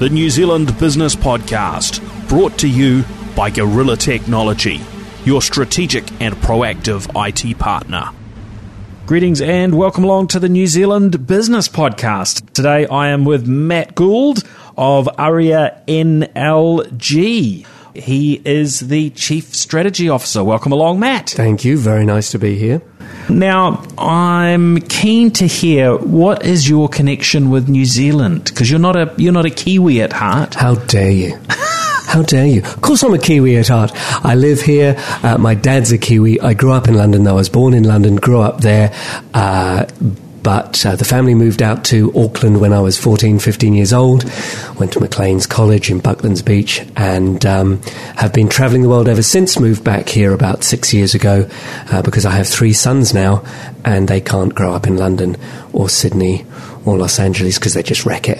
the New Zealand Business Podcast, brought to you by Gorilla Technology, your strategic and proactive IT partner. Greetings and welcome along to the New Zealand Business Podcast. Today I am with Matt Gould of Arria NLG. He is the Chief Strategy Officer. Welcome along, Matt. Thank you. Very nice to be here. Now, I'm keen to hear what is your connection with New Zealand because you're not a you're not a Kiwi at heart. How dare you? How dare you? Of course, I'm a Kiwi at heart. I live here. Uh, my dad's a Kiwi. I grew up in London, though. I was born in London, grew up there. Uh, but uh, the family moved out to Auckland when I was 14, 15 years old. Went to Macleans College in Bucklands Beach and um, have been travelling the world ever since. Moved back here about six years ago uh, because I have three sons now and they can't grow up in London or Sydney or Los Angeles because they just wreck it.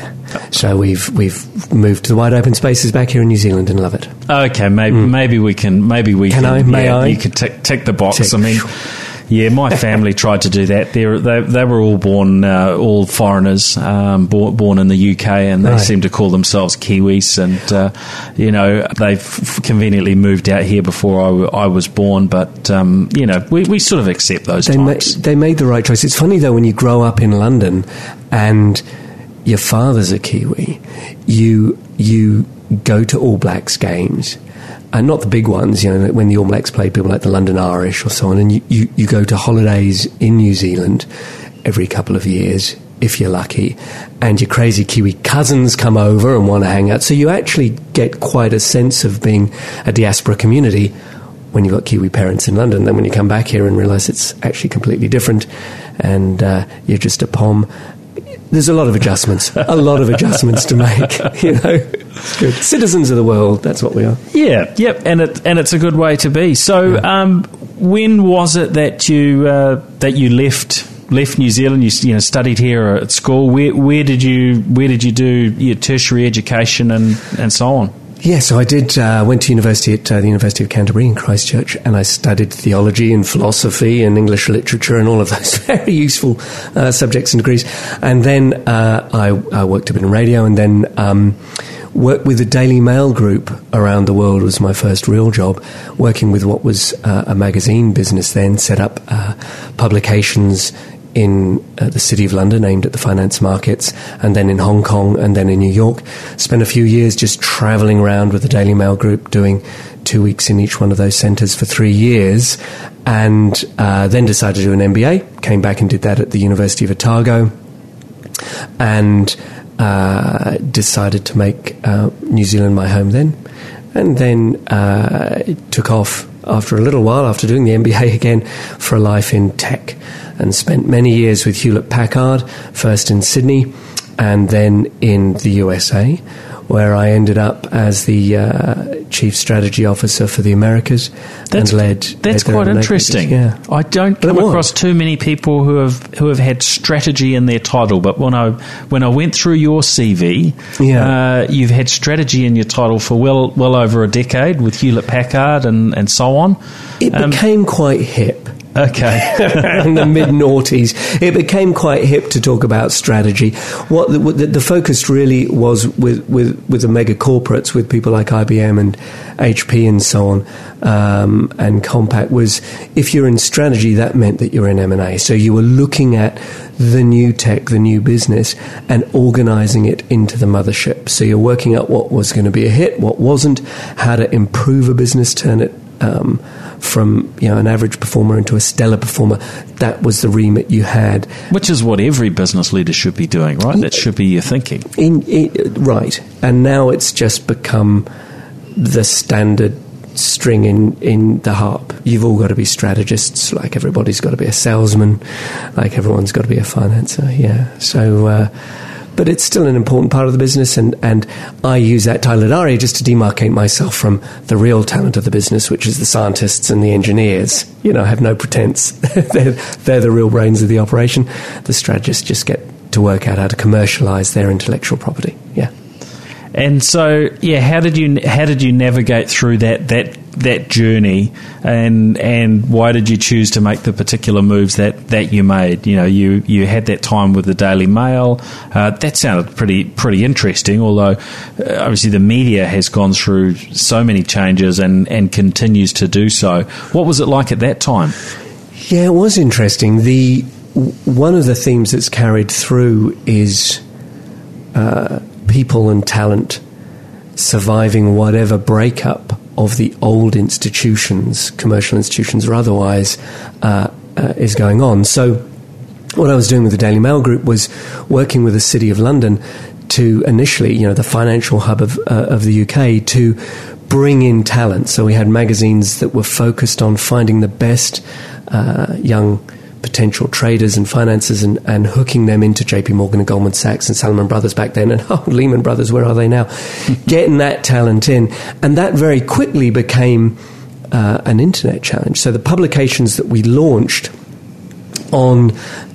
So we've we've moved to the wide open spaces back here in New Zealand and love it. Okay, maybe Mm. maybe we can maybe we Can can. I? May yeah, I? You could tick, tick the box. Tick. I mean. Yeah, my family tried to do that. They're, they they were all born, uh, all foreigners, um, born, born in the UK, and they Right. seem to call themselves Kiwis. And uh, you know, they've conveniently moved out here before I, w- I was born. But um, you know, we, we sort of accept those They, ma- they made the right choice. It's funny though when you grow up in London and your father's a Kiwi, you you go to All Blacks games. And not the big ones, you know, when the All Blacks play people like the London Irish or so on, and you, you, you go to holidays in New Zealand every couple of years, if you're lucky, and your crazy Kiwi cousins come over and want to hang out. So you actually get quite a sense of being a diaspora community when you've got Kiwi parents in London. Then when you come back here and realise it's actually completely different, and uh, you're just a pom. There's a lot of adjustments, a lot of adjustments to make. You know, good. Citizens of the world. That's what we are. Yeah, yep, and it and it's a good way to be. So, um, when was it that you uh, that you left left New Zealand? You, you know studied here at school. Where where did you where did you do your tertiary education and and so on? Yeah, so I did. Uh, went to university at uh, the University of Canterbury in Christchurch, and I studied theology and philosophy and English literature and all of those very useful uh, subjects and degrees. And then uh, I, I worked a bit in radio, and then um, worked with the Daily Mail group around the world was my first real job. Working with what was uh, a magazine business then, set up uh, publications in uh, the City of London aimed at the finance markets, and then in Hong Kong, and then in New York. Spent a few years just traveling around with the Daily Mail Group, doing two weeks in each one of those centres for three years, and uh, then decided to do an MBA. Came back and did that at the University of Otago, and uh, decided to make uh, New Zealand my home then. And then uh, took off after a little while, after doing the MBA again, for a life in tech. And spent many years with Hewlett Packard, first in Sydney and then in the USA, where I ended up as the uh, Chief Strategy Officer for the Americas That's and led. That's led quite interesting. Yeah. I don't But come across too many people who have who have had strategy in their title. But when I when I went through your CV, Yeah. uh, you've had strategy in your title for well well over a decade with Hewlett Packard and, and so on. It Um, became quite hip. Okay. in the mid noughties, it became quite hip to talk about strategy. What the, the, the focus really was with, with, with the mega corporates, with people like IBM and HP and so on, um, and Compaq was if you're in strategy, that meant that you're in M and A. So you were looking at the new tech, the new business, and organising it into the mothership. So you're working out what was going to be a hit, what wasn't, how to improve a business, turn it um, from you know an average performer into a stellar performer. That was the remit you had. Which is what every business leader should be doing, right? That should be your thinking. In, in, right, and now it's just become the standard string in, in the harp. You've all got to be strategists, like everybody's got to be a salesman, like everyone's got to be a financer. Yeah, so. Uh, but it's still an important part of the business, and, and I use that title at just to demarcate myself from the real talent of the business, which is the scientists and the engineers. You know, have no pretense. they're, they're the real brains of the operation. The strategists just get to work out how to commercialize their intellectual property. And so, yeah, how did you how did you navigate through that that that journey, and and why did you choose to make the particular moves that, that you made? You know, you, you had that time with the Daily Mail. Uh, that sounded pretty pretty interesting. Although uh, obviously the media has gone through so many changes and and continues to do so. What was it like at that time? Yeah, it was interesting. The one of the themes that's carried through is uh, people and talent surviving whatever breakup of the old institutions, commercial institutions or otherwise, uh, uh, is going on. So, what I was doing with the Daily Mail Group was working with the City of London to initially, you know, the financial hub of, uh, of the UK, to bring in talent. So we had magazines that were focused on finding the best uh, young potential traders and financiers and, and hooking them into JP Morgan and Goldman Sachs and Salomon Brothers back then and oh, Lehman Brothers, where are they now? Getting that talent in. And that very quickly became uh, an internet challenge. So the publications that we launched on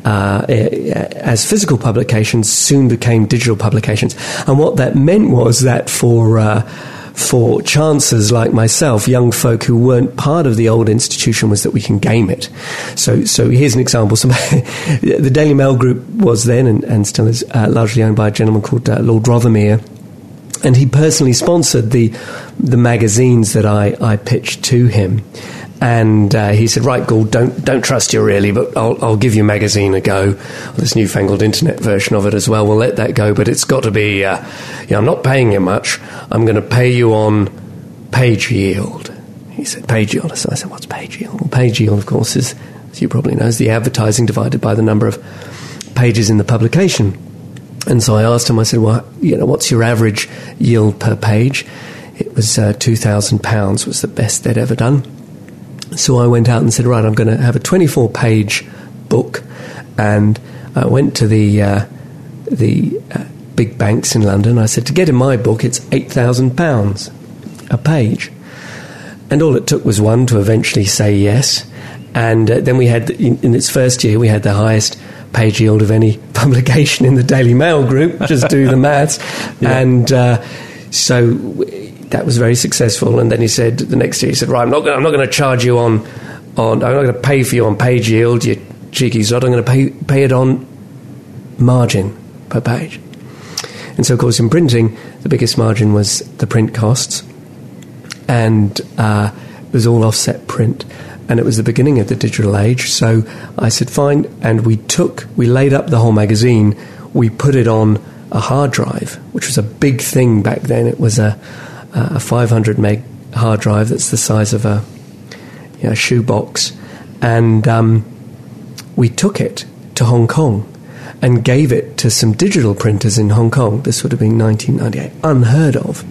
uh, as physical publications soon became digital publications. And what that meant was that for uh, for chancers like myself, young folk who weren't part of the old institution, was that we can game it. So, so here's an example. the Daily Mail Group was then and, and still is uh, largely owned by a gentleman called uh, Lord Rothermere and he personally sponsored the the magazines that I, I pitched to him. And uh, he said, "Right, Gould, don't don't trust you really, but I'll, I'll give your magazine a go. This newfangled internet version of it as well. We'll let that go, but it's got to be. Uh, yeah, I'm not paying you much. I'm going to pay you on page yield." He said, "Page yield." So I said, "What's page yield?" Well, page yield, of course, is as you probably know, is the advertising divided by the number of pages in the publication. And so I asked him. I said, "Well, you know, what's your average yield per page?" It was uh, two thousand pounds. Was the best they'd ever done. So I went out and said, right, I'm going to have a 24 page book. And I went to the, uh, the uh, big banks in London. I said, to get in my book, it's £8,000 a page. And all it took was one to eventually say yes. And uh, then we had, in, in, its first year, we had the highest page yield of any publication in the Daily Mail group. Just do the maths. Yeah. And uh, so that was very successful. And then he said the next year, he said, "Right, I'm not gonna, I'm not going to charge you on on I'm not going to pay for you on page yield, you cheeky sod. I'm going to pay pay it on margin per page." And so, of course, in printing, the biggest margin was the print costs, and uh, it was all offset print. And it was the beginning of the digital age. So I said, fine. And we took, we laid up the whole magazine, we put it on a hard drive, which was a big thing back then. It was a, a 500 meg hard drive that's the size of a you know, shoebox, and um, we took it to Hong Kong and gave it to some digital printers in Hong Kong. This would have been 1998, unheard of.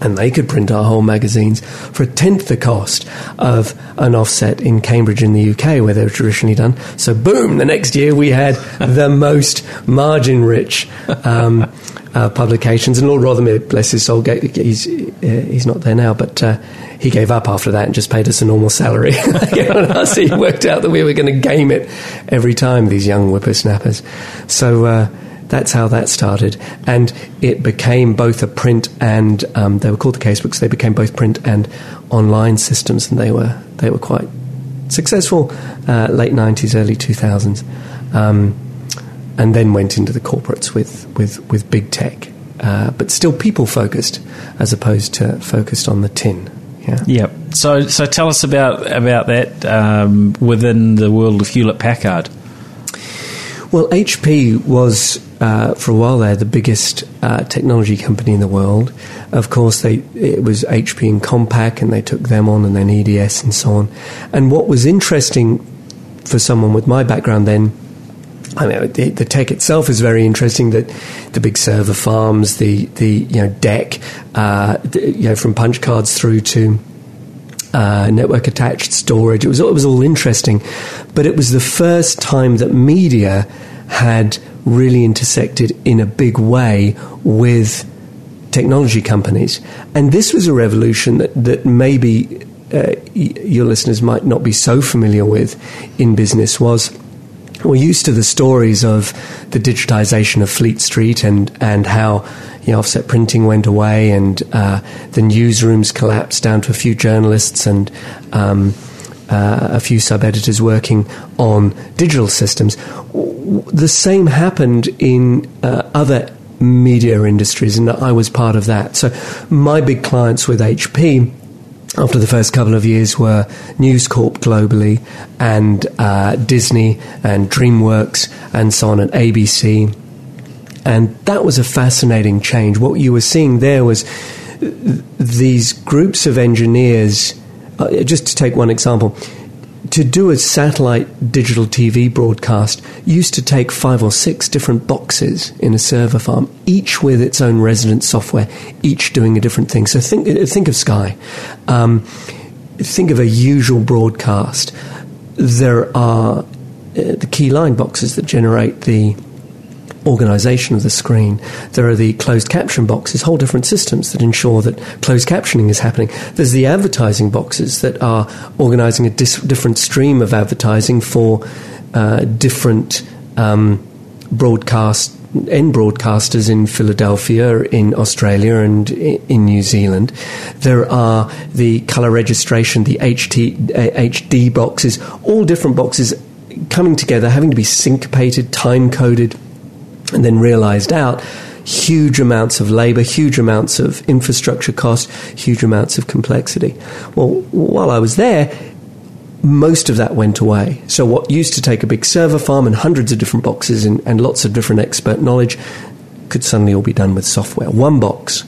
And they could print our whole magazines for a tenth the cost of an offset in Cambridge in the UK, where they were traditionally done. So, boom, the next year we had the most margin rich um, uh, publications. And Lord Rothermere, bless his soul, he's uh, he's not there now, but uh, he gave up after that and just paid us a normal salary. so he worked out that we were going to game it every time. These young whippersnappers. So. Uh, that's how that started, and it became both a print and um, they were called the casebooks. They became both print and online systems, and they were they were quite successful. Uh, late nineties, early two thousands. Um, and then went into the corporates with, with, with big tech, uh, but still people focused as opposed to focused on the tin. Yeah. Yep. So, so tell us about about that um, within the world of Hewlett Packard. Well, HP was uh, for a while there the biggest uh, technology company in the world. Of course, they it was HP and Compaq, and they took them on, and then EDS and so on. And what was interesting for someone with my background then I mean, the, the, tech itself is very interesting. That the big server farms, the the you know DEC, uh, the, you know from punch cards through to uh, network attached storage. It was it was all interesting, but it was the first time that media had really intersected in a big way with technology companies, and this was a revolution that that maybe uh, your listeners might not be so familiar with in business was we're used to the stories of the digitization of Fleet Street and, and how you know, offset printing went away and uh, the newsrooms collapsed down to a few journalists and um, uh, a few sub editors working on digital systems. The same happened in uh, other media industries, and I was part of that. So my big clients with HP after the first couple of years were News Corp globally and uh, Disney and DreamWorks and so on and ABC. And that was a fascinating change. What you were seeing there was these groups of engineers, uh, just to take one example, to do a satellite digital TV broadcast used to take five or six different boxes in a server farm, each with its own resident software, each doing a different thing. So think, think of Sky. Um, think of a usual broadcast. There are uh, the key line boxes that generate the organization of the screen. There are the closed caption boxes, whole different systems that ensure that closed captioning is happening. There's the advertising boxes that are organizing a dis- different stream of advertising for uh, different um, broadcast end broadcasters in Philadelphia, in Australia, and in New Zealand. There are the color registration, the HT, uh, HD boxes, all different boxes coming together, having to be syncopated, time coded and then realized out huge amounts of labor, huge amounts of infrastructure cost, huge amounts of complexity. Well, while I was there, most of that went away. So, what used to take a big server farm and hundreds of different boxes and, and lots of different expert knowledge could suddenly all be done with software. One box,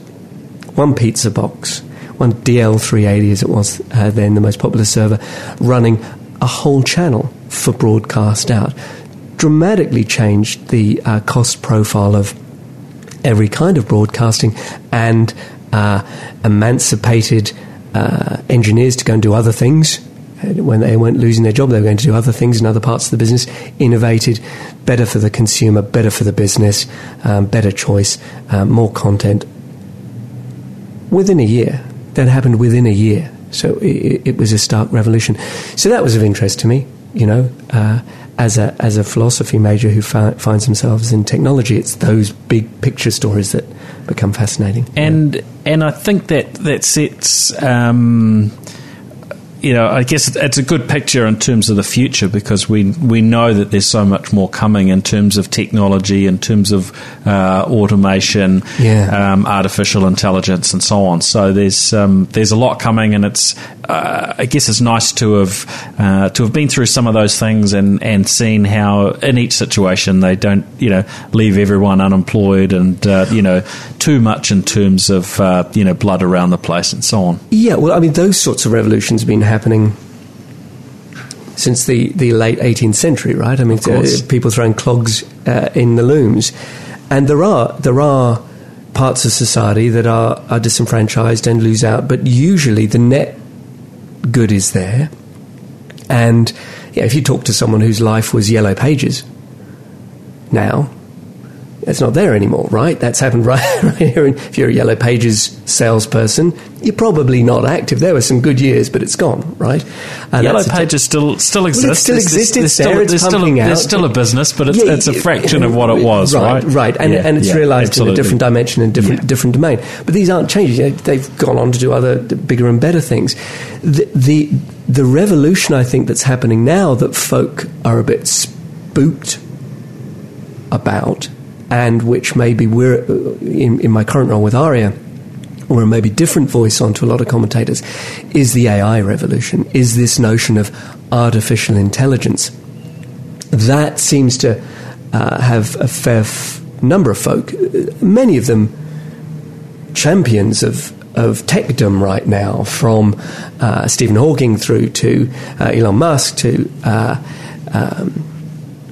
one pizza box, one DL380 as it was uh, then, the most popular server, running a whole channel for broadcast out dramatically changed the uh, cost profile of every kind of broadcasting and uh, emancipated uh, engineers to go and do other things. When they weren't losing their job, they were going to do other things in other parts of the business. Innovated, better for the consumer, better for the business, um, better choice, uh, more content. Within a year, that happened within a year. So it, it was a stark revolution. So that was of interest to me, you know. Uh, as a as a philosophy major who fi- finds themselves in technology, it's those big picture stories that become fascinating. And yeah. and I think that that sets. Um, you know, I guess it's a good picture in terms of the future because we we know that there's so much more coming in terms of technology, in terms of uh, automation, yeah. um, artificial intelligence, and so on. So there's um, there's a lot coming, and it's uh, I guess it's nice to have uh, to have been through some of those things and, and seen how in each situation they don't you know leave everyone unemployed and uh, you know too much in terms of uh, you know blood around the place and so on. Yeah, well, I mean those sorts of revolutions have been happening since the, the late 18th century, right? I mean, uh, people throwing clogs uh, in the looms, and there are there are parts of society that are, are disenfranchised and lose out, but usually the net good is there. And yeah, if you talk to someone whose life was yellow pages now, it's not there anymore, right? That's happened right, right here. And if you're a Yellow Pages salesperson, you're probably not active. There were some good years, but it's gone, right? Uh, Yellow Pages still still exists. Well, it still exists. It's there. Still, there's, still a, there's still a business, but it's, yeah, it's a fraction of what it was, right? Right, right. And, yeah, and it's yeah, realised in a different dimension and different different domain. But these aren't changes. They've gone on to do other bigger and better things. The, the the revolution I think that's happening now that folk are a bit spooked about and which maybe we're in, in my current role with Arria or a maybe different voice onto a lot of commentators is the AI revolution, is this notion of artificial intelligence. That seems to uh, have a fair f- number of folk, many of them champions of of techdom right now, from uh, Stephen Hawking through to uh, Elon Musk to uh, um,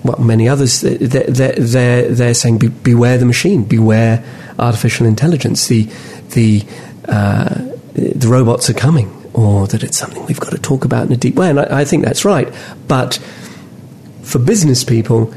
well, many others, they're, they're, they're saying beware the machine, beware artificial intelligence. The, the, uh, the robots are coming, or that it's something we've got to talk about in a deep way. And I, I think that's right. But for business people,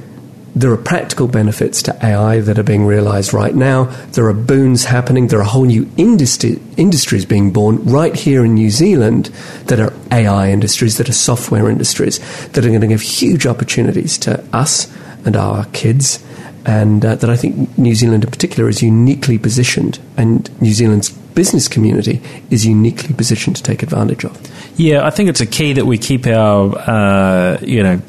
there are practical benefits to AI that are being realized right now. There are boons happening. There are whole new industries being born right here in New Zealand that are AI industries, that are software industries, that are going to give huge opportunities to us and our kids. And uh, that I think New Zealand in particular is uniquely positioned, and New Zealand's business community is uniquely positioned to take advantage of. Yeah, I think it's a key that we keep our, uh, you know,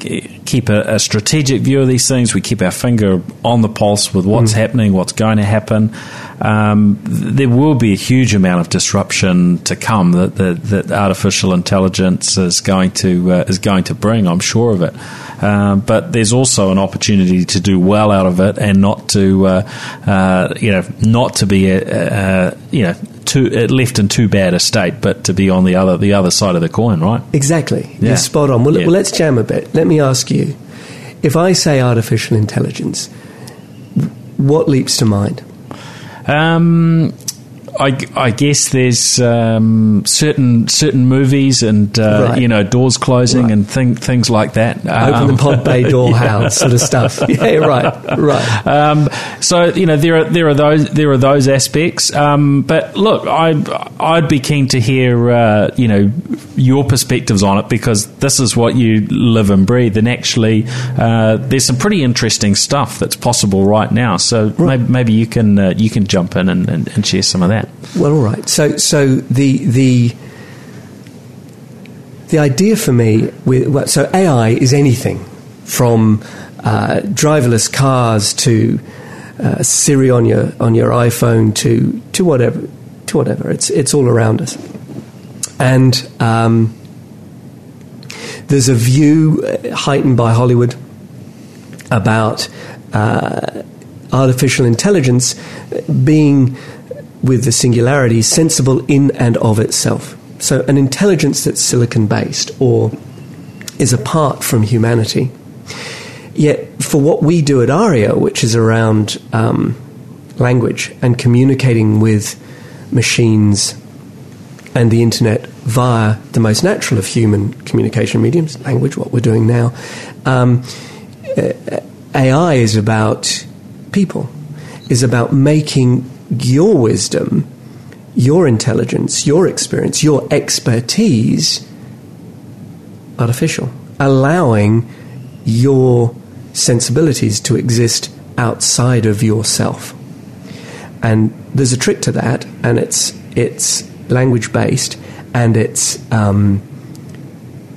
keep a, a, strategic view of these things. We keep our finger on the pulse with what's mm. happening, what's going to happen. Um, there will be a huge amount of disruption to come that, that, that artificial intelligence is going to uh, is going to bring. I'm sure of it. Um, but there's also an opportunity to do well out of it and not to, uh, uh, you know, not to be, a, you know, too left in too bad a state, but to be on the other the other side of the coin, right? Exactly. Yeah. You're spot on. Well, yeah. well, let's jam a bit. Let me ask you: if I say artificial intelligence, what leaps to mind? Um, I, I, guess there's um, certain certain movies and uh, right. you know doors closing right. and thing, things like that. Open um, the pod bay door house sort of stuff. Yeah, right, right. Um, so you know there are there are those there are those aspects. Um, but look, I I'd be keen to hear uh, you know your perspectives on it because this is what you live and breathe. And actually, uh, there's some pretty interesting stuff that's possible right now. So right. maybe, maybe you can uh, you can jump in and, and, and share some of that that? Well, all right. So, so the the the idea for me, with, well, so AI is anything from uh, driverless cars to uh, Siri on your on your iPhone to to whatever to whatever. It's it's all around us, and um, there's a view uh, heightened by Hollywood about uh, artificial intelligence being with the singularity sensible in and of itself. So, an intelligence that's silicon based or is apart from humanity. Yet, for what we do at Arria, which is around um, language and communicating with machines and the internet via the most natural of human communication mediums, language, what we're doing now, um, AI is about people, is about making your wisdom, your intelligence, your experience, your expertise artificial, allowing your sensibilities to exist outside of yourself. And there's a trick to that, and it's it's language based, and it's um,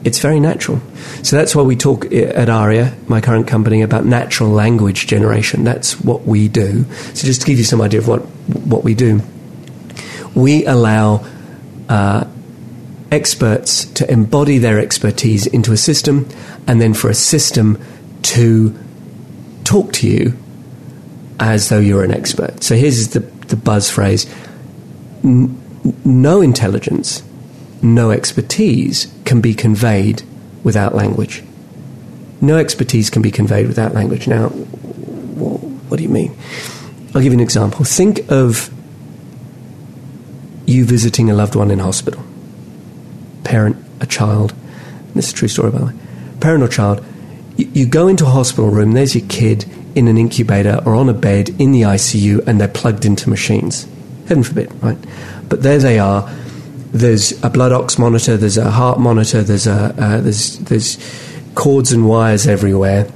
it's very natural. So that's why we talk at Arria, my current company, about natural language generation. That's what we do. So just to give you some idea of what, what we do, we allow uh, experts to embody their expertise into a system and then for a system to talk to you as though you're an expert. So here's the, the buzz phrase no intelligence no expertise can be conveyed without language. No expertise can be conveyed without language. Now, what do you mean? I'll give you an example. Think of you visiting a loved one in hospital. Parent, a child. This is a true story, by the way. Parent or child. You, you go into a hospital room, there's your kid in an incubator or on a bed in the ICU, and they're plugged into machines. Heaven forbid, right? But there they are there's a blood ox monitor, there's a heart monitor, there's a uh, there's there's cords and wires everywhere.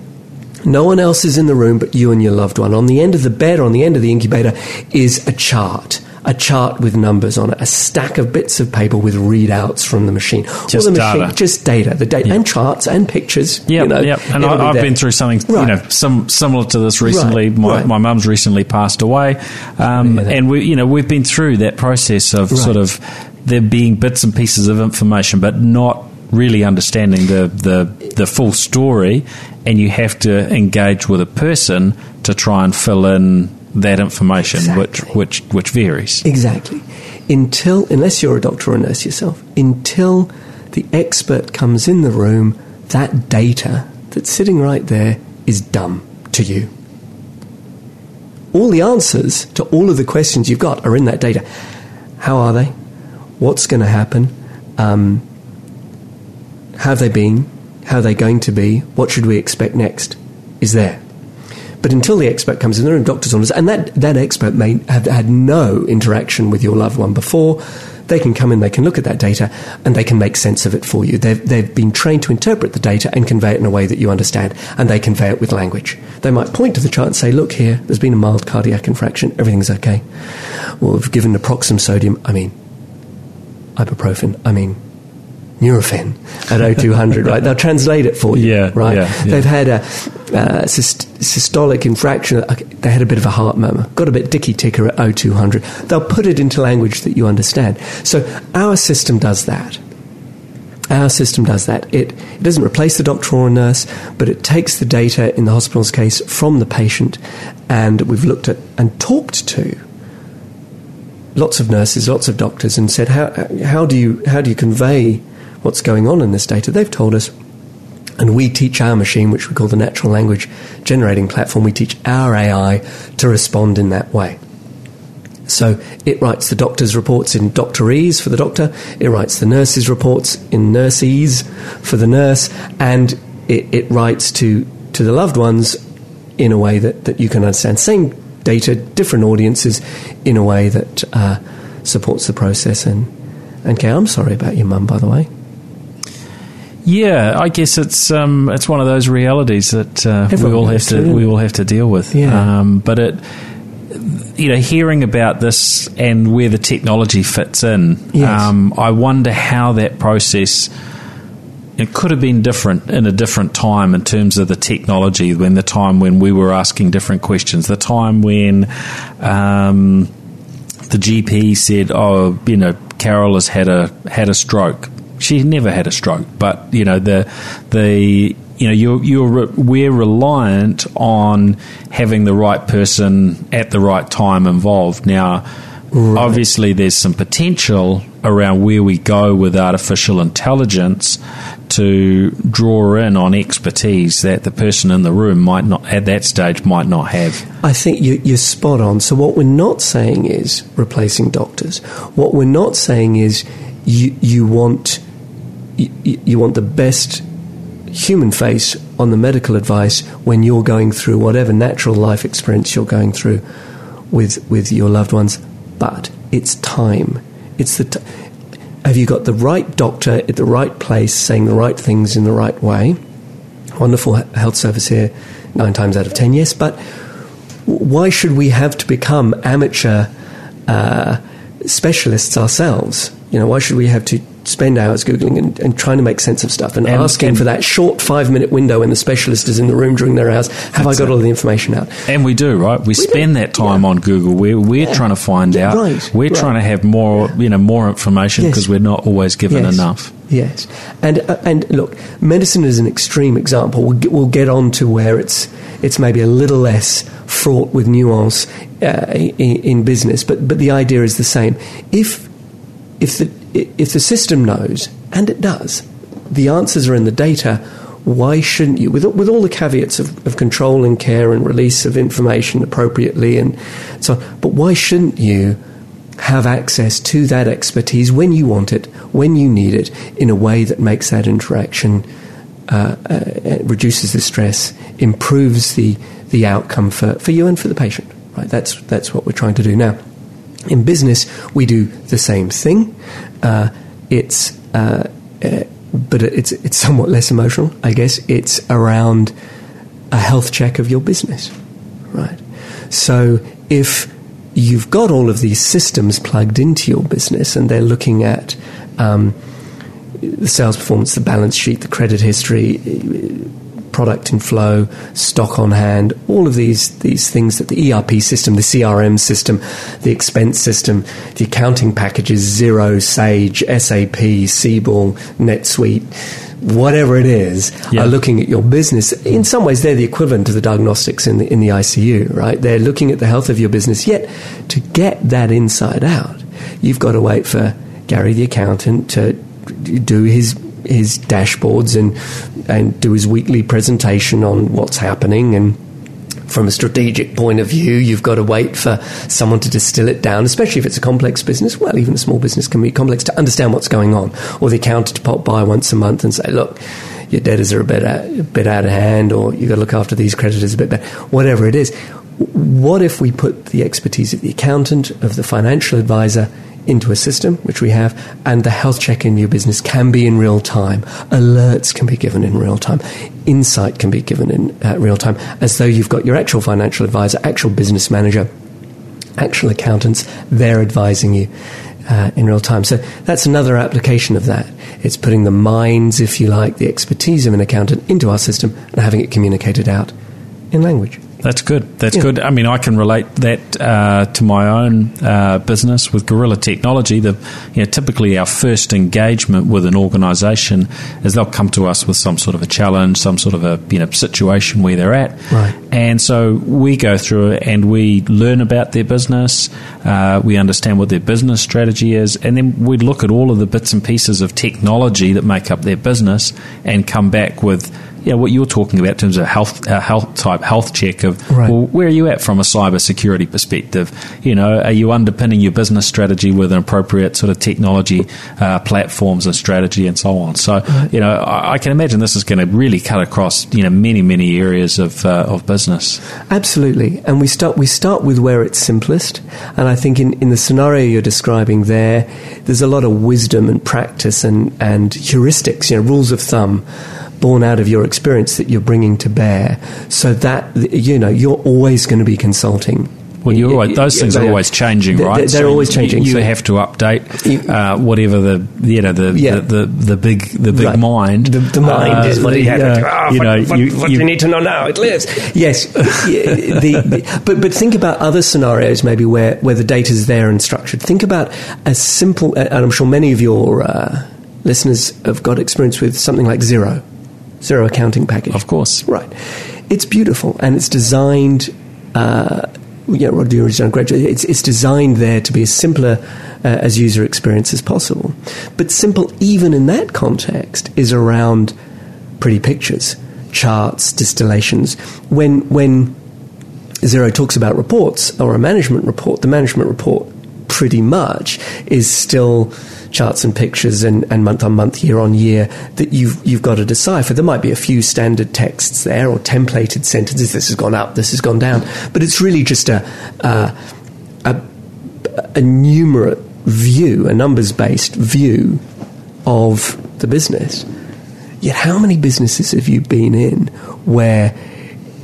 No one else is in the room but you and your loved one. On the end of the bed or on the end of the incubator is a chart. A chart with numbers on it, a stack of bits of paper with readouts from the machine. Just the machine, data. Just data. The data and charts and pictures. Yeah, you know, yep. And I, have been through something right. you know some similar to this recently. Right. My right. my mum's recently passed away, um, and we you know we've been through that process of sort of there being bits and pieces of information, but not really understanding the, the, the full story, and you have to engage with a person to try and fill in that information, exactly. which, which, which varies. Exactly. Until, unless you're a doctor or a nurse yourself, until the expert comes in the room, that data that's sitting right there is dumb to you. All the answers to all of the questions you've got are in that data. How are they? What's going to happen, um, how have they been, how are they going to be, what should we expect next, is there. But until the expert comes in, there are doctor's orders, and that, that expert may have had no interaction with your loved one before. They can come in, they can look at that data, and they can make sense of it for you. They've, they've been trained to interpret the data and convey it in a way that you understand, and they convey it with language. They might point to the chart and say, Look here, there's been a mild cardiac infraction, everything's okay. Well, we've given naproxen sodium, I mean, ibuprofen, I mean, Nurofen at 0200, right? They'll translate it for you, yeah, right? Yeah, yeah. They've had a uh, syst- systolic infraction. They had a bit of a heart murmur, got a bit dicky ticker at 0200. They'll put it into language that you understand. So our system does that. Our system does that. It, it doesn't replace the doctor or a nurse, but it takes the data in the hospital's case from the patient, and we've looked at and talked to lots of nurses, lots of doctors, and said, how, how, do, you, how do you convey what's going on in this data. They've told us, and we teach our machine, which we call the natural language generating platform, we teach our AI to respond in that way. So it writes the doctor's reports in doctorese for the doctor, it writes the nurse's reports in nursese for the nurse, and it, it writes to, to the loved ones in a way that, that you can understand. Same data, different audiences, in a way that uh, supports the process and, and care. I'm sorry about your mum, by the way. Yeah, I guess it's um, it's one of those realities that uh, we all have to, to we all have to deal with. Yeah. Um, but it, you know, hearing about this and where the technology fits in, Yes. um, I wonder how that process. It could have been different in a different time in terms of the technology, when the time when we were asking different questions, the time when um, the GP said, "Oh, you know, Carol has had a had a stroke." She never had a stroke, but you know the the you know you're you're we're reliant on having the right person at the right time involved. Now, obviously, there's some potential around where we go with artificial intelligence to draw in on expertise that the person in the room might not at that stage might not have. I think you, you're spot on. So, what we're not saying is replacing doctors. What we're not saying is you, you want you, you want the best human face on the medical advice when you're going through whatever natural life experience you're going through with with your loved ones. But it's time. It's the. T- have you got the right doctor at the right place saying the right things in the right way? Wonderful health service here, nine times out of ten, yes. But why should we have to become amateur uh, specialists ourselves? You know, why should we have to spend hours googling and, and trying to make sense of stuff and, And- asking and- for that short five minute window when the specialist is in the room during their hours? Have I got it. all the information out? And we do, right? We, spend do, that time yeah. on Google. We're, we're Yeah. trying to find Yeah, out. right, we're right. trying to have more, you know, more information Yes. because we're not always given Yes. enough. Yes, and uh, and look, medicine is an extreme example. We'll get, we'll get on to where it's it's maybe a little less fraught with nuance uh, in, in business, but but the idea is the same. If if the if the system knows, and it does, the answers are in the data. Why shouldn't you, with with all the caveats of, of control and care and release of information appropriately and so on, but why shouldn't you have access to that expertise when you want it, when you need it, in a way that makes that interaction uh, uh, reduces the stress, improves the the outcome for, for you and for the patient. Right? That's that's what we're trying to do now. In business, we do the same thing. Uh, it's uh, uh, but it's it's somewhat less emotional, I guess. It's around a health check of your business, right? So if you've got all of these systems plugged into your business and they're looking at um, the sales performance, the balance sheet, the credit history, product and flow, stock on hand, all of these these things that the ERP system, the CRM system, the expense system, the accounting packages, Xero, Sage, SAP, Siebel, NetSuite, whatever it is, Yeah. are looking at your business. In some ways, they're the equivalent to the diagnostics in the in the ICU, right? They're looking at the health of your business. Yet, to get that inside out, you've got to wait for Gary, the accountant, to do his his dashboards and and do his weekly presentation on what's happening and from a strategic point of view, you've got to wait for someone to distill it down, especially if it's a complex business. Well, even a small business can be complex to understand what's going on. Or the accountant to pop by once a month and say, look, your debtors are a bit, out, a bit out of hand, or you've got to look after these creditors a bit better, whatever it is. What if we put the expertise of the accountant, of the financial advisor, into a system, which we have, and the health check in your business can be in real time. Alerts can be given in real time. Insight can be given in uh, real time, as though you've got your actual financial advisor, actual business manager, actual accountants, they're advising you. Uh, in real time. So that's another application of that. It's putting the minds, if you like, the expertise of an accountant into our system and having it communicated out in language. That's good. That's yeah. good. I mean, I can relate that uh, to my own uh, business with Gorilla Technology. The you know, typically our first engagement with an organisation is they'll come to us with some sort of a challenge, some sort of a you know situation where they're at, right. and so we go through it and we learn about their business. Uh, we understand what their business strategy is, and then we look at all of the bits and pieces of technology that make up their business and come back with yeah, what you're talking about in terms of health, uh, health type health check of right. well, where are you at from a cyber security perspective? You know, are you underpinning your business strategy with an appropriate sort of technology uh, platforms and strategy and so on? So, right. you know, I, I, can imagine this is going to really cut across you know many many areas of uh, of business. Absolutely, and we start we start with where it's simplest, and I think in, in the scenario you're describing there, there's a lot of wisdom and practice and and heuristics, you know, rules of thumb born out of your experience that you're bringing to bear so that you know you're always going to be consulting well, you're always, those things are always changing, right? They're, they're so always changing. You, you so have to update uh, whatever the you know the, yeah. the, the, the, big the big right. mind. The, the mind uh, is what you have to. Oh, you what, know, what, you, what you, need to know now? It lives. Yes, the, but but think about other scenarios maybe where where the data is there and structured. Think about a simple, and I'm sure many of your uh, listeners have got experience with something like Xero Xero accounting package. Of course. Right. It's beautiful and it's designed. Uh, yeah, Rod has done a great job. It's, it's designed there to be as simpler uh, as user experience as possible. But simple, even in that context, is around pretty pictures, charts, distillations. When when Xero talks about reports or a management report, the management report pretty much is still charts and pictures and, and month on month, year on year that you've you've got to decipher. There might be a few standard texts there or templated sentences. This has gone up. This has gone down. But it's really just a a, a, a numerate view, a numbers based view of the business. Yet, how many businesses have you been in where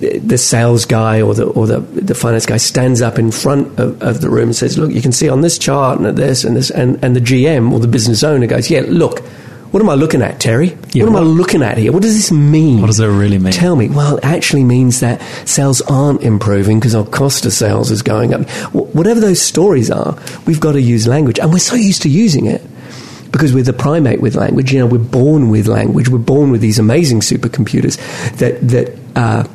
the sales guy or the or the, the finance guy stands up in front of, of, the room and says, "Look, you can see on this chart and at this and this," and, and the GM or the business owner goes, "Yeah, look." What am I looking at, Terry? Yeah, what am what, I looking at here? What does this mean? What does it really mean? Tell me. Well, it actually means that sales aren't improving because our cost of sales is going up. Whatever those stories are, we've got to use language. And we're so used to using it because we're the primate with language. You know, we're born with language. We're born with these amazing supercomputers that, that, uh,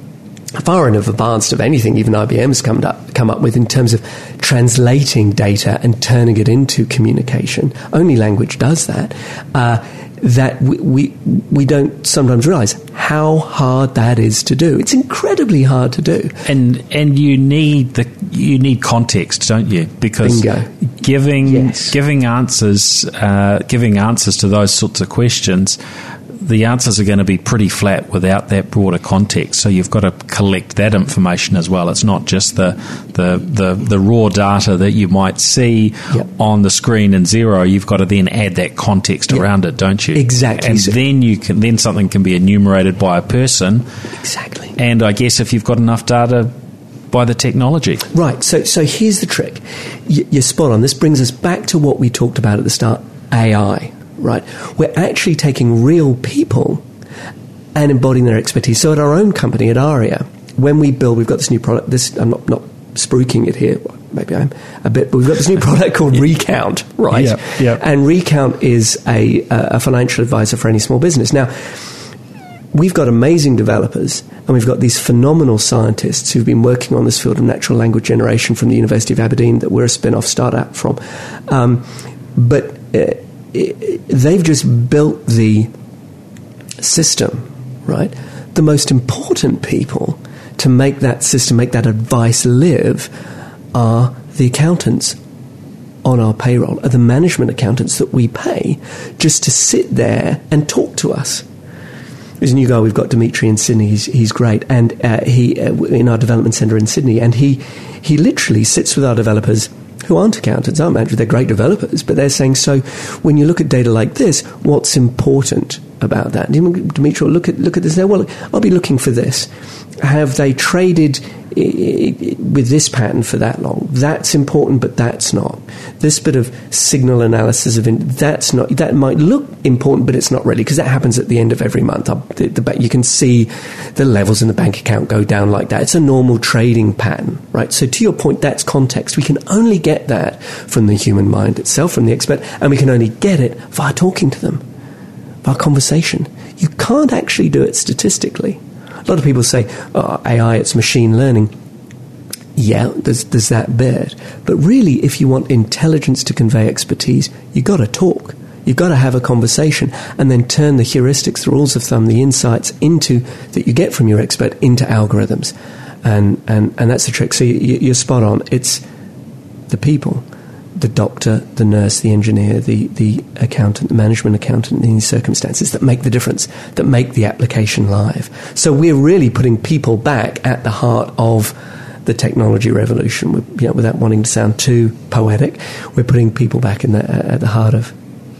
far enough advanced of anything even IBM's come up, come up with in terms of translating data and turning it into communication. Only language does that. Uh, that we, we, we don't sometimes realize how hard that is to do. It's incredibly hard to do. And and you need the you need context, don't you? Because Bingo. giving yes. giving answers uh, giving answers to those sorts of questions the answers are going to be pretty flat without that broader context. So you've got to collect that information as well. It's not just the the, the, the raw data that you might see yep. on the screen in Xero. You've got to then add that context yep. around it, don't you? Exactly. And so. then you can then something can be enumerated by a person. Exactly. And I guess if you've got enough data by the technology. Right. So, so here's the trick. You're spot on. This brings us back to what we talked about at the start AI right? We're actually taking real people and embodying their expertise. So at our own company, at Arria, when we build, we've got this new product. This I'm not, not spruiking it here. Maybe I'm a bit, but we've got this new product called Recount, right? Yeah, yeah. And Recount is a, a financial advisor for any small business. Now, we've got amazing developers and we've got these phenomenal scientists who've been working on this field of natural language generation from the University of Aberdeen that we're a spin off startup from. Um, but uh, they've just built the system, right? The most important people to make that system, make that advice live, are the accountants on our payroll, are the management accountants that we pay just to sit there and talk to us. There's a new guy we've got, Dimitri in Sydney. He's, he's great, and uh, he uh, in our development centre in Sydney, and he he literally sits with our developers who aren't accountants, aren't managers, they're great developers, but they're saying, so when you look at data like this, what's important about that? Dimitri, look at, look at this. There. Well, I'll be looking for this. Have they traded with this pattern for that long. That's important, but that's not. This bit of signal analysis of in, that's not that might look important, but it's not really because that happens at the end of every month. The, the, you can see the levels in the bank account go down like that. It's a normal trading pattern, right? So to your point, that's context. We can only get that from the human mind itself, from the expert, and we can only get it via talking to them, via conversation. You can't actually do it statistically. A lot of people say, oh, AI, it's machine learning. Yeah, there's, there's that bit. But really, if you want intelligence to convey expertise, you've got to talk. You've got to have a conversation and then turn the heuristics, the rules of thumb, the insights into that you get from your expert into algorithms. And, and, and that's the trick. So you, you're spot on. It's the people the doctor, the nurse, the engineer, the, the accountant, the management accountant in these circumstances that make the difference, that make the application live. So we're really putting people back at the heart of the technology revolution. You know, without wanting to sound too poetic, we're putting people back in the, at the heart of,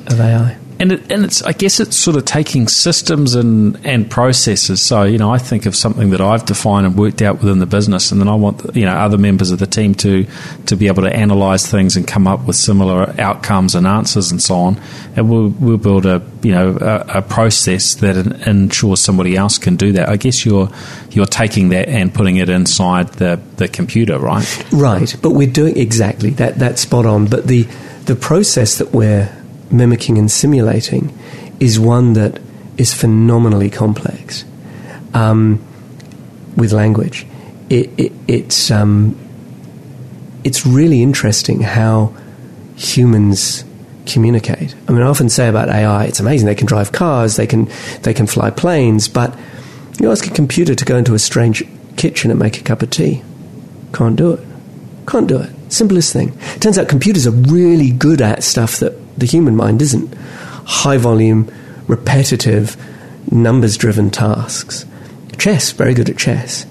of AI and it, and it's I guess it's sort of taking systems and and processes. So you know, I think of something that I've defined and worked out within the business, and then I want you know other members of the team to to be able to analyze things and come up with similar outcomes and answers and so on. And we'll we'll build a you know a, a process that ensures somebody else can do that. I guess you're you're taking that and putting it inside the the computer, right? Right, but we're doing exactly that. That's spot on. But the the process that we're mimicking and simulating is one that is phenomenally complex um, with language. It, it, it's um, it's really interesting how humans communicate. I mean, I often say about AI, it's amazing. They can drive cars, they can they can fly planes, but you ask a computer to go into a strange kitchen and make a cup of tea, can't do it. Can't do it. Simplest thing. Turns out computers are really good at stuff that the human mind isn't. High volume, repetitive, numbers driven tasks. Chess, very good at chess.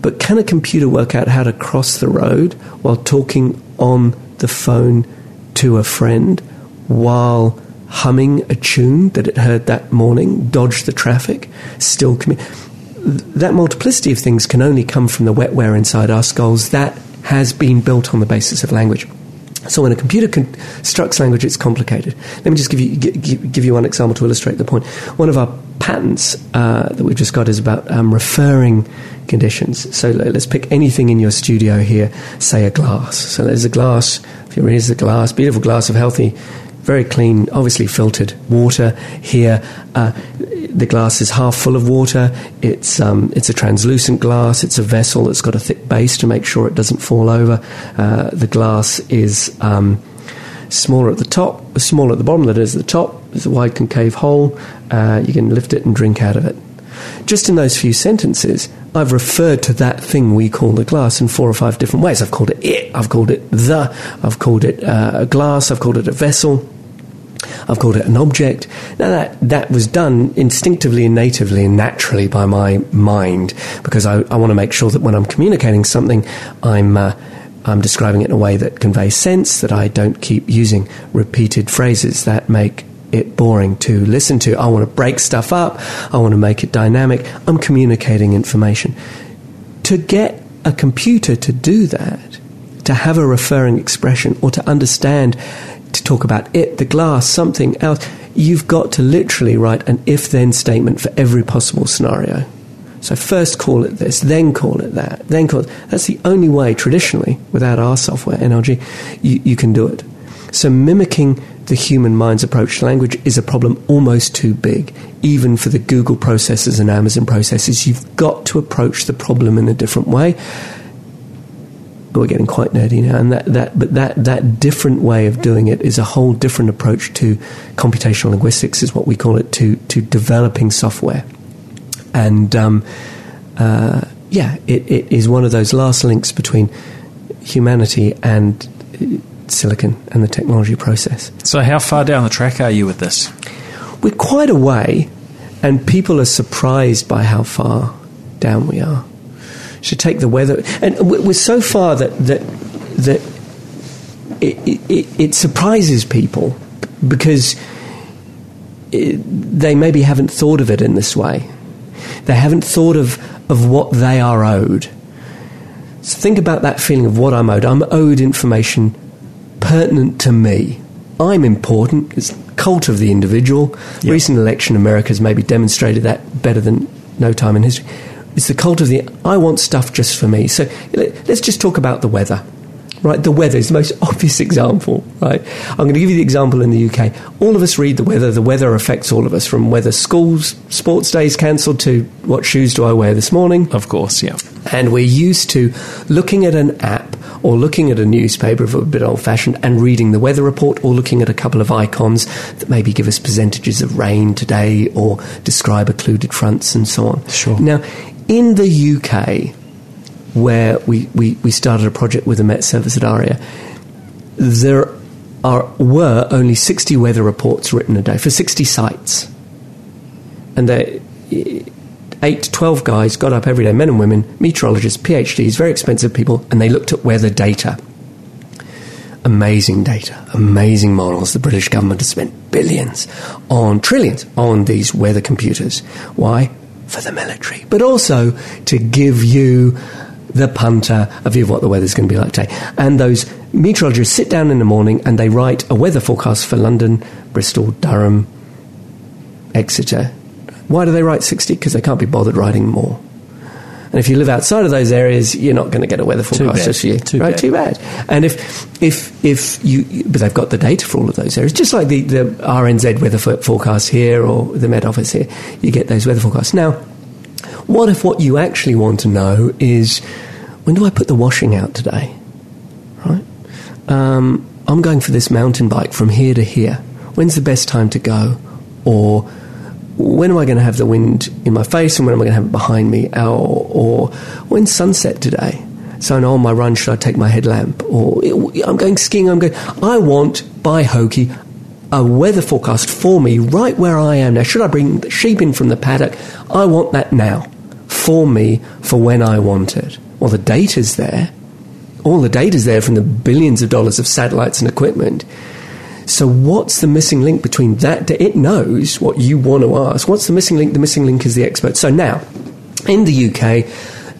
But can a computer work out how to cross the road while talking on the phone to a friend while humming a tune that it heard that morning, dodge the traffic, still commu- that multiplicity of things can only come from the wetware inside our skulls that has been built on the basis of language. So when a computer constructs language, it's complicated. Let me just give you give, you one example to illustrate the point. One of our patents uh, that we've just got is about um, referring conditions. So let's pick anything in your studio here, say a glass. So there's a glass. Here is a glass, beautiful glass of healthy very clean, obviously filtered water here. Uh, the glass is half full of water. It's um, it's a translucent glass. It's a vessel that's got a thick base to make sure it doesn't fall over. Uh, the glass is um, smaller at the top, smaller at the bottom than it is at the top. There's a wide concave hole. Uh, you can lift it and drink out of it. Just in those few sentences, I've referred to that thing we call the glass in four or five different ways. I've called it it, I've called it the, I've called it uh, a glass, I've called it a vessel. I've called it an object. Now that that was done instinctively and natively and naturally by my mind because I, I want to make sure that when I'm communicating something, I'm uh, I'm describing it in a way that conveys sense. That I don't keep using repeated phrases that make it boring to listen to. I want to break stuff up. I want to make it dynamic. I'm communicating information. To get a computer to do that, to have a referring expression or to understand, to talk about it, the glass, something else, you've got to literally write an if then statement for every possible scenario. So first call it this, then call it that, then call it. That's the only way traditionally, without our software, NLG, you, you can do it. So mimicking the human mind's approach to language is a problem almost too big, even for the Google processors and Amazon processors. You've got to approach the problem in a different way. We're getting quite nerdy now, and that, that but that, that different way of doing it is a whole different approach to computational linguistics, is what we call it, to, to developing software. And um, uh, yeah, it, it is one of those last links between humanity and silicon and the technology process. So, how far down the track are you with this? We're quite a way, and people are surprised by how far down we are. Should take the weather, and we're so far that that that it, it, it surprises people because it, they maybe haven't thought of it in this way. They haven't thought of, of what they are owed. So think about that feeling of what I'm owed. I'm owed information pertinent to me. I'm important. It's cult of the individual. Yep. Recent election, America's maybe demonstrated that better than no time in history. It's the cult of the I want stuff just for me. So let's just talk about the weather right? The weather is the most obvious example, right? I'm going to give you the example in the UK. All of us read the weather. The weather affects all of us, from whether schools, sports days cancelled to what shoes do I wear this morning. Of course, yeah. And we're used to looking at an app or looking at a newspaper, if a bit old fashioned, and reading the weather report or looking at a couple of icons that maybe give us percentages of rain today or describe occluded fronts and so on. Sure. Now, in the UK, where we, we, we started a project with the Met Service at Arria, there are, were only 60 weather reports written a day for 60 sites. And they, 8 to 12 guys got up every day, men and women, meteorologists, PhDs, very expensive people, and they looked at weather data. Amazing data, amazing models. The British government has spent billions on trillions on these weather computers. Why? For the military, but also to give you the punter, a view of what the weather's going to be like today. And those meteorologists sit down in the morning and they write a weather forecast for London, Bristol, Durham, Exeter. Why do they write 60? Because they can't be bothered writing more. And if you live outside of those areas, you're not going to get a weather forecast for you. Too right? Bad. Too bad. And if, if, if you, but they've got the data for all of those areas, just like the, the RNZ weather forecast here or the Met Office here, you get those weather forecasts. Now, what if what you actually want to know is when do I put the washing out today? Right? Um, I'm going for this mountain bike from here to here. When's the best time to go? Or when am I going to have the wind in my face and when am I going to have it behind me? Or, or when's sunset today? So I know on my run, should I take my headlamp? Or I'm going skiing, I'm going. I want, by hokey, a weather forecast for me right where I am now. Should I bring the sheep in from the paddock? I want that now for me for when I want it. Well, the data's there. All the data's there from the billions of dollars of satellites and equipment. So, what's the missing link between that? It knows what you want to ask. What's the missing link? The missing link is the expert. So, now, in the UK,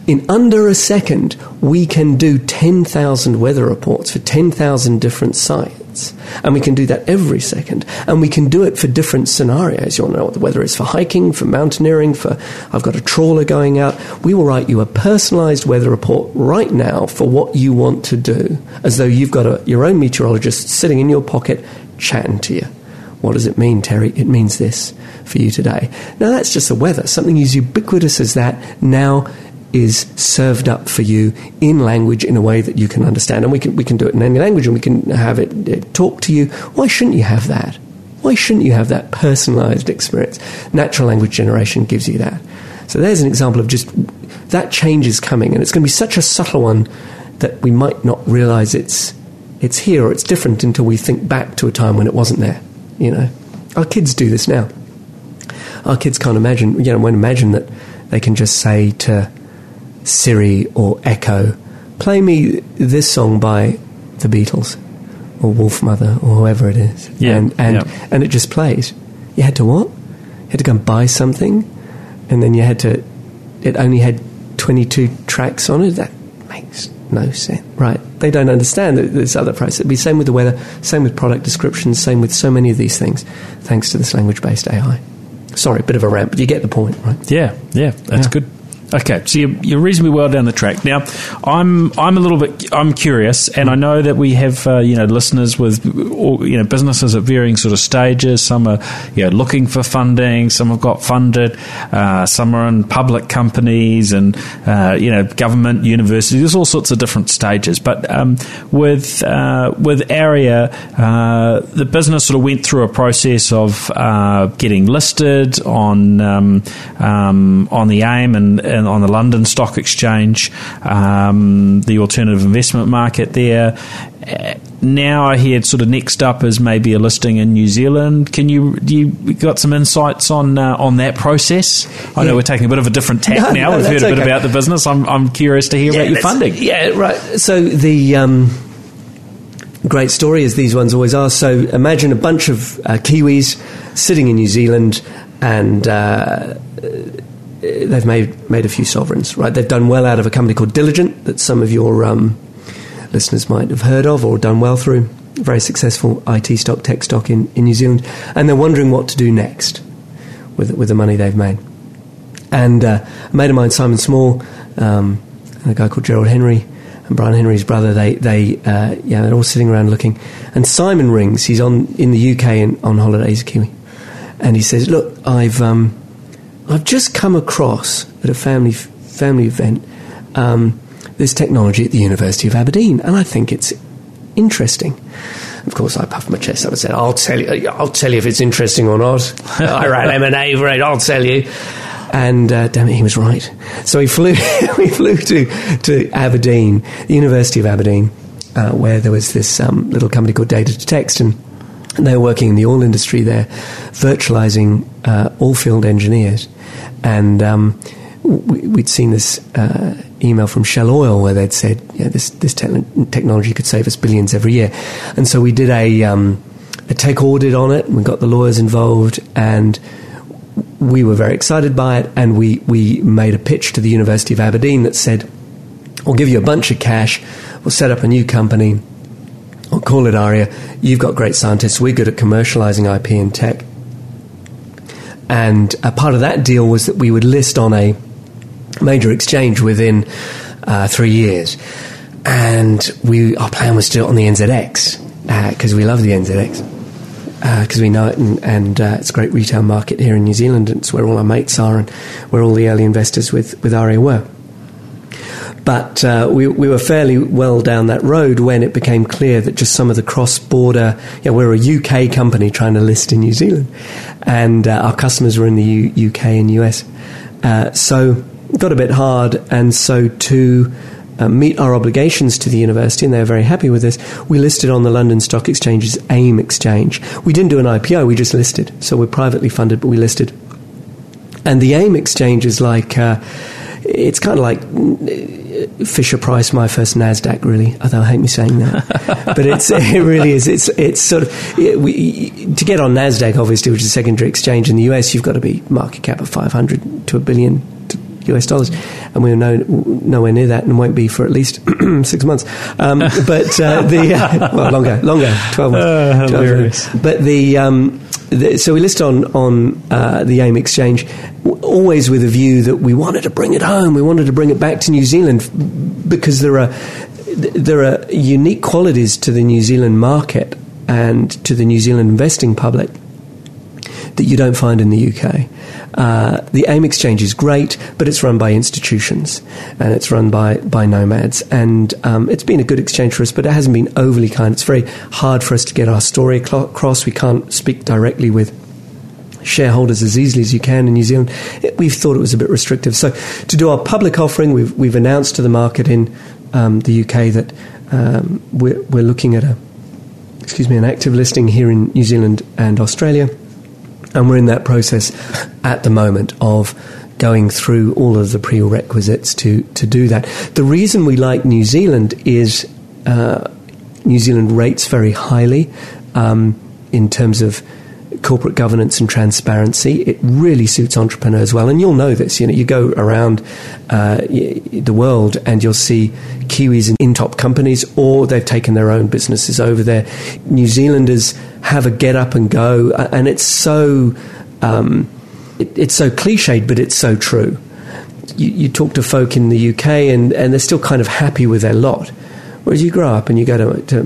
in under a second, we can do 10,000 weather reports for 10,000 different sites. And we can do that every second. And we can do it for different scenarios. You want to know what the weather is for hiking, for mountaineering, for I've got a trawler going out. We will write you a personalized weather report right now for what you want to do, as though you've got a, your own meteorologist sitting in your pocket chatting to you. What does it mean, Terry? It means this for you today. Now, that's just the weather. Something as ubiquitous as that now is served up for you in language in a way that you can understand. And we can, we can do it in any language and we can have it, it talk to you. Why shouldn't you have that? Why shouldn't you have that personalized experience? Natural language generation gives you that. So there's an example of just that change is coming, and it's going to be such a subtle one that we might not realize it's it's here or it's different until we think back to a time when it wasn't there. You know, our kids do this now. Our kids can't imagine, you know, won't imagine that they can just say to Siri or Echo, play me this song by the Beatles or Wolfmother or whoever it is. Yeah, and and, yeah. and it just plays. You had to what? You had to go and buy something, and then you had to. It only had twenty-two tracks on it. That makes no right? They don't understand this other process. It'd be same with the weather, same with product descriptions, same with so many of these things, thanks to this language-based AI. Sorry, a bit of a rant, but you get the point, right? Yeah, yeah, that's Yeah. good. Okay, so you're, you're reasonably well down the track. Now, I'm I'm a little bit I'm curious, and I know that we have uh, you know listeners with you know businesses at varying sort of stages. Some are you know looking for funding, some have got funded, uh, some are in public companies, and uh, you know government, universities. There's all sorts of different stages. But um, with uh, with Arria, uh, the business sort of went through a process of uh, getting listed on um, um, on the AIM and, and on the London Stock Exchange, um, the alternative investment market there. Uh, now I hear sort of next up is maybe a listing in New Zealand. Can you you got some insights on uh, on that process? I yeah. know we're taking a bit of a different tack no, now. No, We've heard a bit okay. about the business. I'm I'm curious to hear yeah, about your funding. Yeah, right. So the um, great story, as these ones always are. So imagine a bunch of uh, Kiwis sitting in New Zealand, and uh, they've made made a few sovereigns. Right, they've done well out of a company called Diligent that some of your um, listeners might have heard of or done well through. Very successful IT stock, tech stock in, in New Zealand, and they're wondering what to do next with with the money they've made. And uh, a mate of mine, Simon Small, um, and a guy called Gerald Henry, and Brian Henry's brother, they they uh, yeah they're all sitting around looking. And Simon rings. He's on in the UK and on holidays, Kiwi, and he says, "Look, I've um, I've just come across at a family family event um, this technology at the University of Aberdeen, and I think it's interesting." Of course, I puffed my chest up and said, "I'll tell you. I'll tell you if it's interesting or not. I ran M and A for it. I'll tell you." and uh, damn it, he was right. So we flew, we flew to, to Aberdeen, the University of Aberdeen, uh, where there was this um, little company called Data to Text, and, and, they were working in the oil industry. There, virtualizing uh, oil field engineers. And um, we, would seen this uh, email from Shell Oil where they'd said, yeah, this, this te- technology could save us billions every year. And so we did a, um, a tech audit on it, we got the lawyers involved, and we were very excited by it, and we, we made a pitch to the University of Aberdeen that said, We'll give you a bunch of cash, we'll set up a new company, call it Arria. You've got great scientists, we're good at commercializing IP and tech. And a part of that deal was that we would list on a major exchange within uh, three years. And we, our plan was to do it on the NZX because uh, we love the NZX because uh, we know it, and, and uh, it's a great retail market here in New Zealand. And it's where all our mates are, and where all the early investors with with Arria were. But uh, we, we were fairly well down that road when it became clear that just some of the cross border, yeah, we're a UK company trying to list in New Zealand, and uh, our customers were in the U- UK and US. Uh, so it got a bit hard, and so to uh, meet our obligations to the university, and they were very happy with this. We listed on the London Stock Exchange's AIM exchange. We didn't do an IPO, we just listed. So we're privately funded, but we listed. And the AIM exchange is like, uh, it's kind of like Fisher Price, my first Nasdaq, really. Although I hate me saying that, but it's it really is. It's it's sort of it, we, to get on Nasdaq, obviously, which is a secondary exchange in the US. You've got to be market cap of five hundred to a billion US dollars, and we are no, nowhere near that, and won't be for at least six months. Um, but uh, the uh, well, longer, longer, twelve months. Uh, 12 months. But the, um, the, so we list on on uh, the AIM exchange, always with a view that we wanted to bring it home, we wanted to bring it back to New Zealand because there are there are unique qualities to the New Zealand market and to the New Zealand investing public that you don't find in the UK. Uh, the AIM exchange is great, but it's run by institutions and it's run by, by nomads. And um, it's been a good exchange for us, but it hasn't been overly kind. It's very hard for us to get our story across. We can't speak directly with shareholders as easily as you can in New Zealand. It, we've thought it was a bit restrictive. So to do our public offering, we've, we've announced to the market in um, the UK that um, we're, we're looking at a excuse me an active listing here in New Zealand and Australia. And we're in that process at the moment of going through all of the prerequisites to, to do that. The reason we like New Zealand is uh, New Zealand rates very highly um, in terms of corporate governance and transparency. It really suits entrepreneurs well, and you'll know this. You know, you go around uh, the world and you'll see Kiwis in, in top companies, or they've taken their own businesses over there. New Zealanders have a get up and go, and it's so um, it, it's so cliched, but it's so true. You, you, talk to folk in the UK, and, and they're still kind of happy with their lot. Whereas you grow up and you go to, to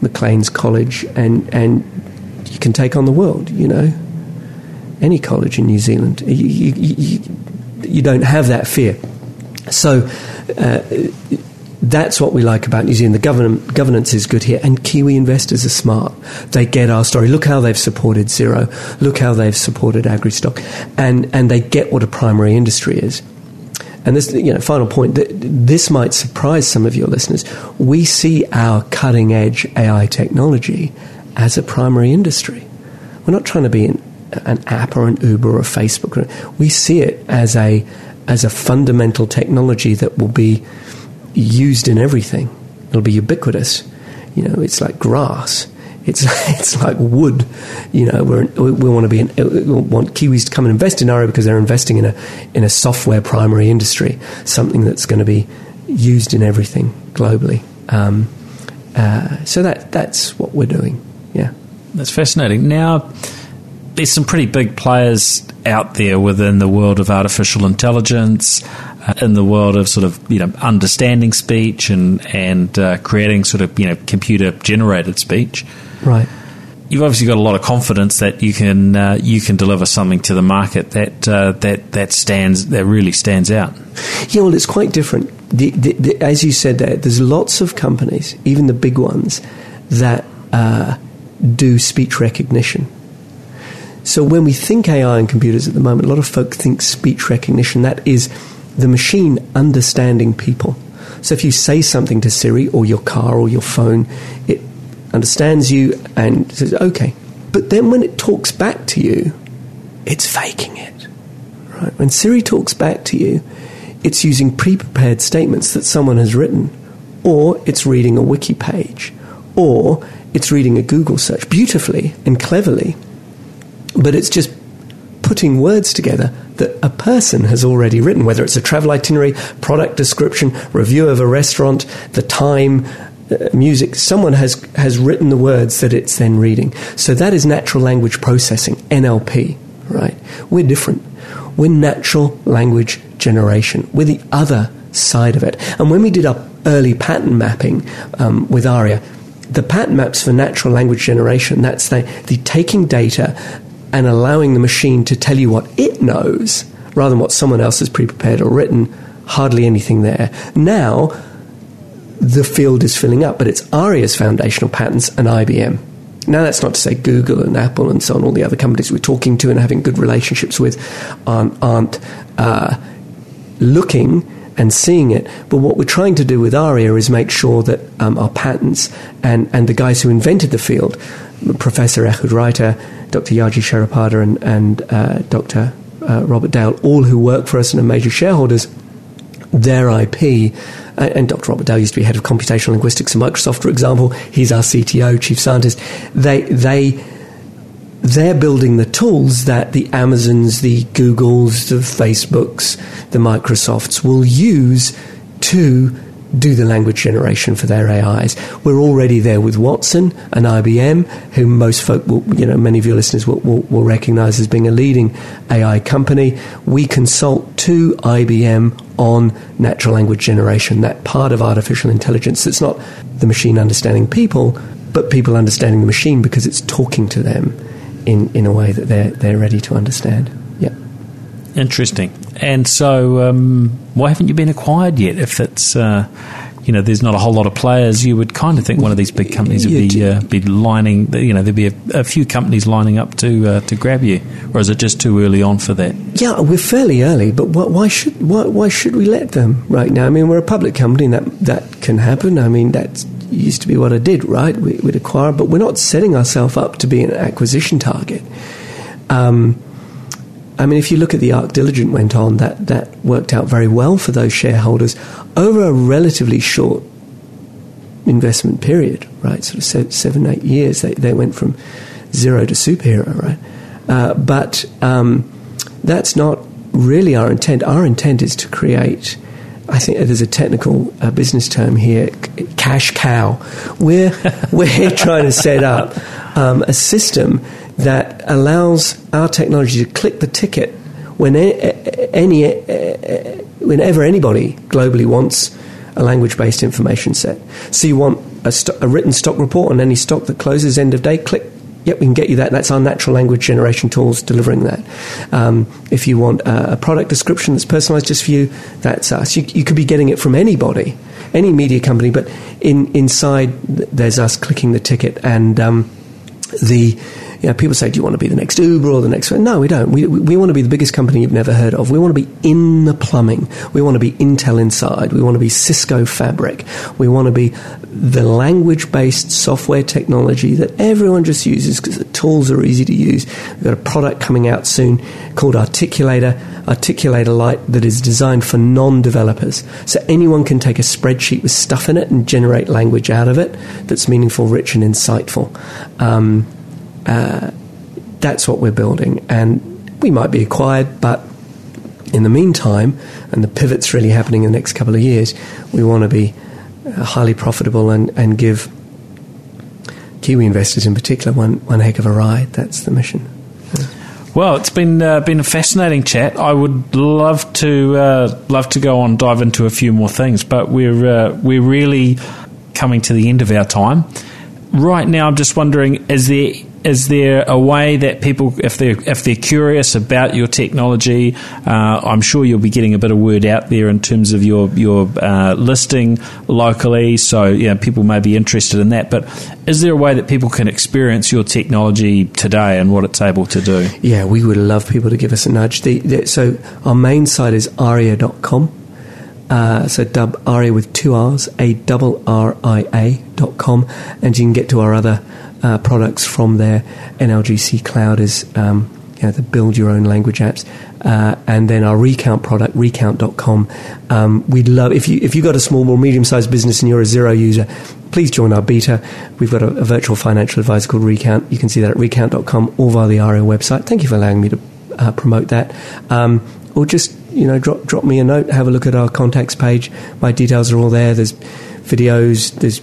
Macleans College, and and you can take on the world. You know, any college in New Zealand, you, you, you, you don't have that fear. So. Uh, that's what we like about New Zealand. The governance is good here, and Kiwi investors are smart. They get our story. Look how they've supported Xero. Look how they've supported AgriStock, and and they get what a primary industry is. and this, you know, final point, this might surprise some of your listeners. We see our cutting edge AI technology as a primary industry. We're not trying to be an, an app or an Uber or a Facebook. We see it as a, as a fundamental technology that will be used in everything. It'll be ubiquitous. You know, it's like grass. It's it's like wood. You know, we we want to be in, want Kiwis to come and invest in Arria because they're investing in a in a software primary industry, something that's going to be used in everything globally. Um, uh, so that that's what we're doing. Yeah, that's fascinating. Now, there's some pretty big players out there within the world of artificial intelligence uh, in the world of sort of you know understanding speech and and uh, creating sort of you know computer generated speech. Right. You've obviously got a lot of confidence that you can uh, you can deliver something to the market that uh, that that stands that really stands out. Yeah, well, it's quite different. The, the, the, as you said, there, there's lots of companies, even the big ones, that uh, do speech recognition. So when we think AI and computers at the moment, a lot of folk think speech recognition. That is the machine understanding people. So if you say something to Siri or your car or your phone, it understands you and says, okay. But then when it talks back to you, it's faking it. Right? When Siri talks back to you, it's using pre prepared statements that someone has written, or it's reading a wiki page, or it's reading a Google search beautifully and cleverly, but it's just putting words together that a person has already written, whether it's a travel itinerary, product description, review of a restaurant, the time, uh, music, someone has, has written the words that it's then reading. So that is natural language processing, NLP, right? We're different. We're natural language generation. We're the other side of it. And when we did our early pattern mapping um, with Arria, the pattern maps for natural language generation, that's the, the taking data and allowing the machine to tell you what it knows rather than what someone else has pre prepared or written, hardly anything there. Now, the field is filling up, but it's Arria's foundational patents and IBM. Now, that's not to say Google and Apple and so on, all the other companies we're talking to and having good relationships with aren't, aren't uh, looking and seeing it. But what we're trying to do with Arria is make sure that um, our patents and, and the guys who invented the field, Professor Ehud Reiter, Dr. Yaji Sripada, and, and uh, Dr. Uh, Robert Dale, all who work for us and are major shareholders, their IP, uh, and Dr. Robert Dale used to be head of computational linguistics at Microsoft, for example. He's our CTO, chief scientist. They, they, they're building the tools that the Amazons, the Googles, the Facebooks, the Microsofts will use to do the language generation for their AIs. We're already there with Watson and IBM, who most folk, will, you know, many of your listeners will, will, will recognize as being a leading AI company. We consult to IBM on natural language generation, that part of artificial intelligence that's not the machine understanding people, but people understanding the machine because it's talking to them in, in a way that they're, they're ready to understand. Yeah. Interesting. And so, um, why haven't you been acquired yet? If it's uh, you know, there's not a whole lot of players, you would kind of think one of these big companies would be uh, be lining. You know, there'd be a, a few companies lining up to uh, to grab you, or is it just too early on for that? Yeah, we're fairly early, but why should why, why should we let them right now? I mean, we're a public company, and that that can happen. I mean, that used to be what I did, right? We, would acquire, but we're not setting ourselves up to be an acquisition target. Um, I mean, if you look at the Arc Diligent went on, that, that worked out very well for those shareholders over a relatively short investment period, right? Sort of seven, eight years. They, they went from zero to superhero, right? Uh, but um, that's not really our intent. Our intent is to create. I think there's a technical uh, business term here, cash cow. We're we're trying to set up um, a system that allows our technology to click the ticket when any, whenever anybody globally wants a language based information set. So you want a, st- a, written stock report on any stock that closes end of day, click. Yep, we can get you that. That's our natural language generation tools delivering that. Um, if you want a, a, product description that's personalized just for you, that's us. You, you could be getting it from anybody, any media company, but in, inside there's us clicking the ticket and um, the people say, "Do you want to be the next Uber or the next?" No, we don't. We we want to be the biggest company you've never heard of. We want to be in the plumbing. We want to be Intel Inside. We want to be Cisco Fabric. We want to be the language-based software technology that everyone just uses because the tools are easy to use. We've got a product coming out soon called Articulator, Articulator Lite, that is designed for non-developers. So anyone can take a spreadsheet with stuff in it and generate language out of it that's meaningful, rich, and insightful. Um, uh, that's what we're building, and we might be acquired, but in the meantime, and the pivot's really happening in the next couple of years, we want to be highly profitable and, and give Kiwi investors in particular one, one heck of a ride. That's the mission. Well, it's been uh, been a fascinating chat. I would love to uh, love to go on dive into a few more things, but we're uh, we're really coming to the end of our time. Right now, I'm just wondering: is there is there a way that people, if they're if they're curious about your technology, uh, I'm sure you'll be getting a bit of word out there in terms of your your uh, listing locally. So yeah, people may be interested in that. But is there a way that people can experience your technology today and what it's able to do? Yeah, we would love people to give us a nudge. The, the, so our main site is arria.com. Uh, so dub arria with two R's, a double R I A dot com, and you can get to our other uh, products from their NLGC Cloud is um, you know, the build your own language apps. Uh, and then our recount product, recount.com. Um, we'd love, if, you, if you've got a small or medium sized business and you're a Xero user, please join our beta. We've got a, a, virtual financial advisor called Recount. You can see that at recount.com or via the Arria website. Thank you for allowing me to uh, promote that. Um, or just, you know, drop, drop me a note, have a look at our contacts page. My details are all there. There's videos, there's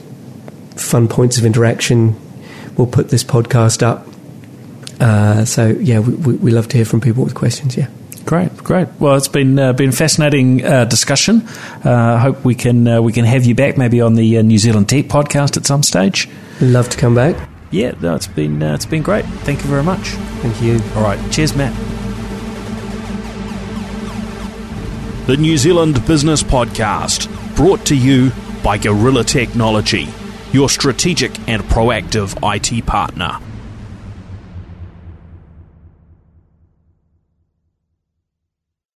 fun points of interaction, we'll put this podcast up. Uh, so yeah, we, we, we, love to hear from people with questions. Yeah. Great, great. Well, it's been uh, been fascinating uh, discussion. Uh, I hope we can uh, we can have you back maybe on the uh, New Zealand Tech podcast at some stage. Love to come back. Yeah, no, it's been it's been great. Thank you very much. Thank you. All right, cheers, Matt. The New Zealand Business Podcast, brought to you by Gorilla Technology your strategic and proactive IT partner.